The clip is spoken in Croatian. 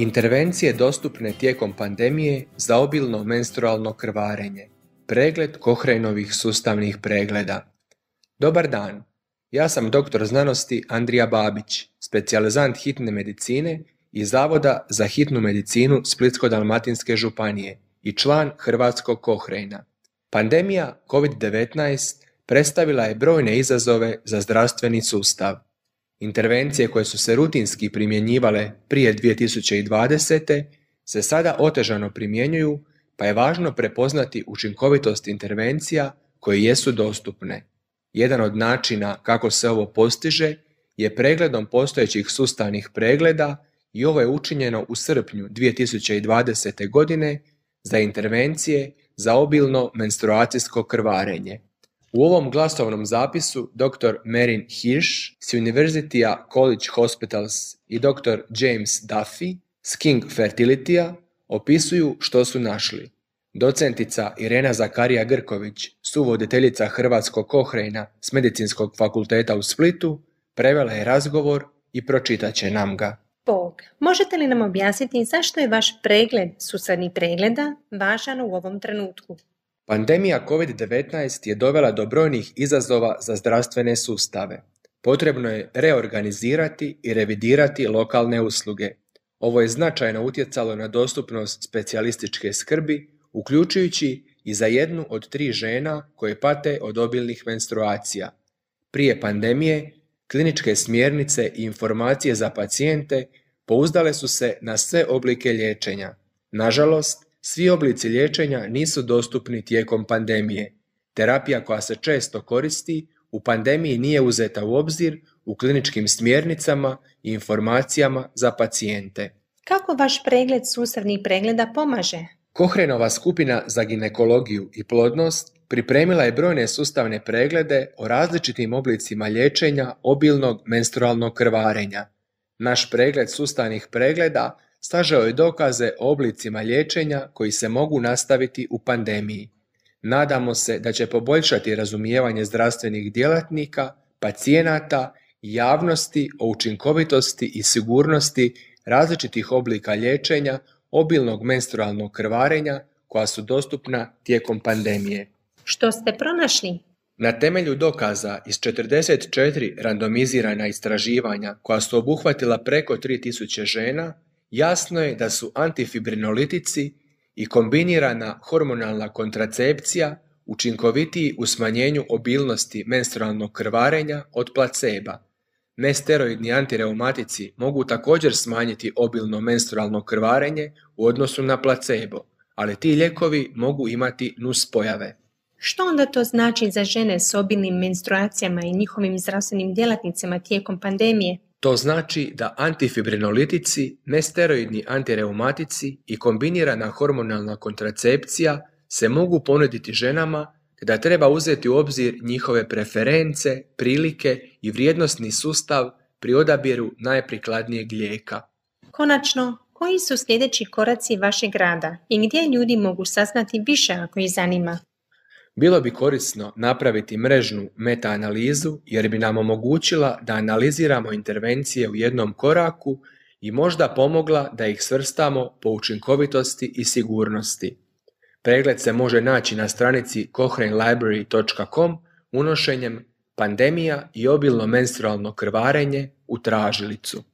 Intervencije dostupne tijekom pandemije za obilno menstrualno krvarenje. Pregled Kohreinovih sustavnih pregleda. Dobar dan, ja sam doktor znanosti Andrija Babić, specijalizant hitne medicine i Zavoda za hitnu medicinu Splitsko-dalmatinske županije i član Hrvatskog Kohreina. Pandemija COVID-19 predstavila je brojne izazove za zdravstveni sustav. Intervencije koje su se rutinski primjenjivale prije 2020. se sada otežano primjenjuju, pa je važno prepoznati učinkovitost intervencija koje jesu dostupne. Jedan od načina kako se ovo postiže je pregledom postojećih sustavnih pregleda i ovo je učinjeno u srpnju 2020. godine za intervencije za obilno menstruacijsko krvarenje. U ovom glasovnom zapisu dr. Merin Hirsch s University College Hospitals i dr. James Duffy s King Fertilitya opisuju što su našli. Docentica Irena Zakarija Grković, suvoditeljica Hrvatskog Kohrejna s Medicinskog fakulteta u Splitu, prevela je razgovor i pročitat će nam ga. Bog, možete li nam objasniti zašto je vaš pregled susadnih pregleda važan u ovom trenutku? Pandemija COVID-19 je dovela do brojnih izazova za zdravstvene sustave. Potrebno je reorganizirati i revidirati lokalne usluge. Ovo je značajno utjecalo na dostupnost specijalističke skrbi, uključujući i za jednu od tri žena koje pate od obilnih menstruacija. Prije pandemije, kliničke smjernice i informacije za pacijente pouzdale su se na sve oblike liječenja. Nažalost, svi oblici liječenja nisu dostupni tijekom pandemije. Terapija koja se često koristi u pandemiji nije uzeta u obzir u kliničkim smjernicama i informacijama za pacijente. Kako vaš pregled sustavnih pregleda pomaže? Kohrenova skupina za ginekologiju i plodnost pripremila je brojne sustavne preglede o različitim oblicima liječenja obilnog menstrualnog krvarenja. Naš pregled sustavnih pregleda stažao je dokaze o oblicima liječenja koji se mogu nastaviti u pandemiji. Nadamo se da će poboljšati razumijevanje zdravstvenih djelatnika, pacijenata i javnosti o učinkovitosti i sigurnosti različitih oblika liječenja obilnog menstrualnog krvarenja koja su dostupna tijekom pandemije. Što ste pronašli? Na temelju dokaza iz 44 randomizirana istraživanja koja su obuhvatila preko 3000 žena, jasno je da su antifibrinolitici i kombinirana hormonalna kontracepcija učinkovitiji u smanjenju obilnosti menstrualnog krvarenja od placeba. Nesteroidni antireumatici mogu također smanjiti obilno menstrualno krvarenje u odnosu na placebo, ali ti lijekovi mogu imati nuspojave. Što onda to znači za žene s obilnim menstruacijama i njihovim zdravstvenim djelatnicama tijekom pandemije? To znači da antifibrinolitici, nesteroidni antireumatici i kombinirana hormonalna kontracepcija se mogu ponuditi ženama te da treba uzeti u obzir njihove preference, prilike i vrijednosni sustav pri odabiru najprikladnijeg lijeka. Konačno, koji su sljedeći koraci vašeg rada i gdje ljudi mogu saznati više ako ih zanima? Bilo bi korisno napraviti mrežnu meta-analizu jer bi nam omogućila da analiziramo intervencije u jednom koraku i možda pomogla da ih svrstamo po učinkovitosti i sigurnosti. Pregled se može naći na stranici cochranelibrary.com unošenjem pandemija i obilno menstrualno krvarenje u tražilicu.